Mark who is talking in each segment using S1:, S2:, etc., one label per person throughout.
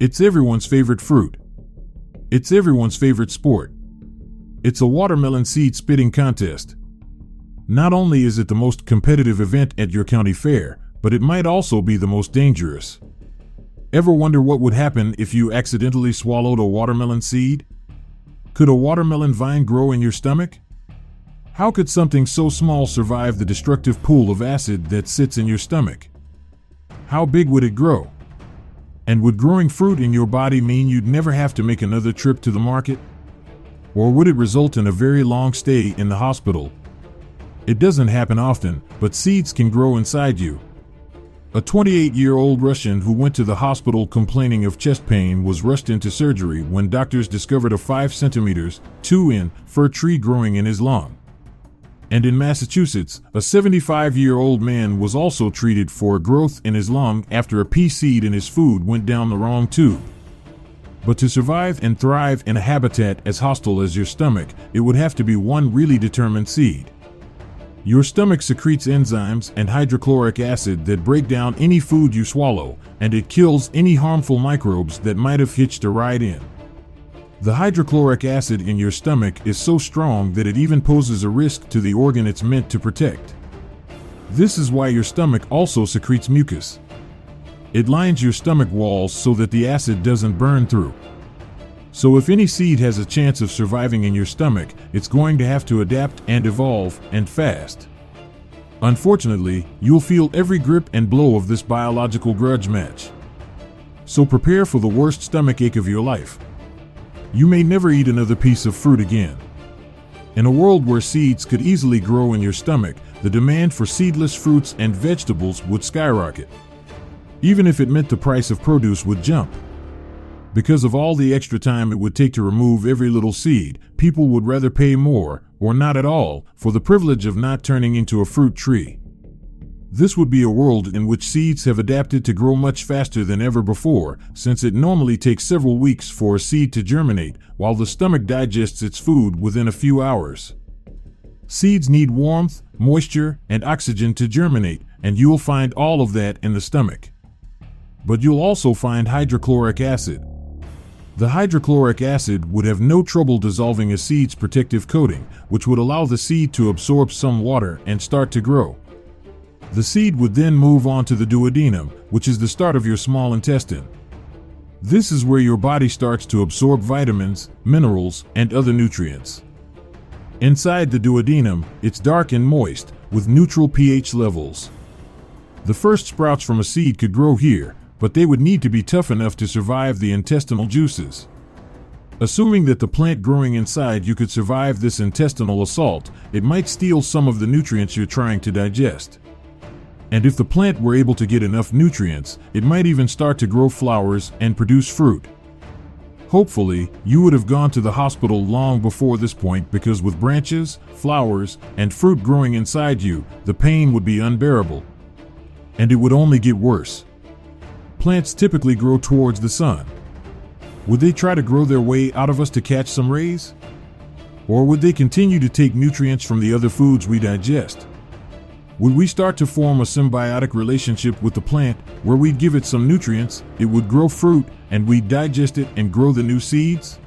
S1: It's everyone's favorite fruit. It's everyone's favorite sport. It's a watermelon seed spitting contest. Not only is it the most competitive event at your county fair, but it might also be the most dangerous. Ever wonder what would happen if you accidentally swallowed a watermelon seed? Could a watermelon vine grow in your stomach? How could something so small survive the destructive pool of acid that sits in your stomach? How big would it grow? And would growing fruit in your body mean you'd never have to make another trip to the market? Or would it result in a very long stay in the hospital? It doesn't happen often, but seeds can grow inside you, a 28 year old Russian who went to the hospital complaining of chest pain was rushed into surgery when doctors discovered a 5 centimeters, 2 in, fir tree growing in his lung. And in Massachusetts, a 75 year old man was also treated for a growth in his lung after a pea seed in his food went down the wrong tube. But to survive and thrive in a habitat as hostile as your stomach, it would have to be one really determined seed. Your stomach secretes enzymes and hydrochloric acid that break down any food you swallow, and it kills any harmful microbes that might have hitched a ride in. The hydrochloric acid in your stomach is so strong that it even poses a risk to the organ it's meant to protect. This is why your stomach also secretes mucus. It lines your stomach walls so that the acid doesn't burn through. So, if any seed has a chance of surviving in your stomach, it's going to have to adapt and evolve, and fast. Unfortunately, you'll feel every grip and blow of this biological grudge match. So, prepare for the worst stomach ache of your life. You may never eat another piece of fruit again. In a world where seeds could easily grow in your stomach, the demand for seedless fruits and vegetables would skyrocket. Even if it meant the price of produce would jump. Because of all the extra time it would take to remove every little seed, people would rather pay more, or not at all, for the privilege of not turning into a fruit tree. This would be a world in which seeds have adapted to grow much faster than ever before, since it normally takes several weeks for a seed to germinate, while the stomach digests its food within a few hours. Seeds need warmth, moisture, and oxygen to germinate, and you'll find all of that in the stomach. But you'll also find hydrochloric acid, the hydrochloric acid would have no trouble dissolving a seed's protective coating, which would allow the seed to absorb some water and start to grow. The seed would then move on to the duodenum, which is the start of your small intestine. This is where your body starts to absorb vitamins, minerals, and other nutrients. Inside the duodenum, it's dark and moist, with neutral pH levels. The first sprouts from a seed could grow here, but they would need to be tough enough to survive the intestinal juices. Assuming that the plant growing inside you could survive this intestinal assault, it might steal some of the nutrients you're trying to digest. And if the plant were able to get enough nutrients, it might even start to grow flowers and produce fruit. Hopefully, you would have gone to the hospital long before this point because with branches, flowers, and fruit growing inside you, the pain would be unbearable. And it would only get worse. Plants typically grow towards the sun. Would they try to grow their way out of us to catch some rays? Or would they continue to take nutrients from the other foods we digest? Would we start to form a symbiotic relationship with the plant where we'd give it some nutrients, it would grow fruit, and we'd digest it and grow the new seeds?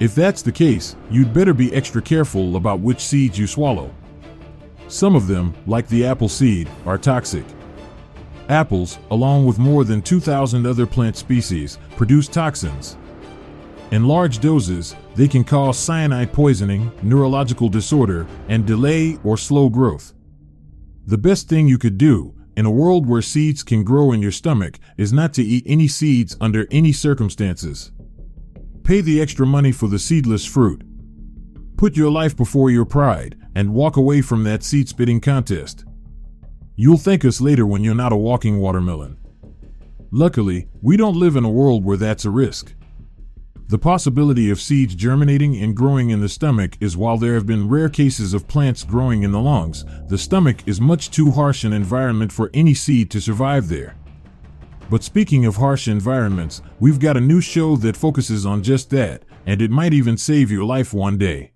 S1: If that's the case, you'd better be extra careful about which seeds you swallow. Some of them, like the apple seed, are toxic. Apples, along with more than 2,000 other plant species, produce toxins. In large doses, they can cause cyanide poisoning, neurological disorder, and delay or slow growth. The best thing you could do, in a world where seeds can grow in your stomach, is not to eat any seeds under any circumstances. Pay the extra money for the seedless fruit. Put your life before your pride, and walk away from that seed spitting contest. You'll thank us later when you're not a walking watermelon. Luckily, we don't live in a world where that's a risk. The possibility of seeds germinating and growing in the stomach is while there have been rare cases of plants growing in the lungs, the stomach is much too harsh an environment for any seed to survive there. But speaking of harsh environments, we've got a new show that focuses on just that, and it might even save your life one day.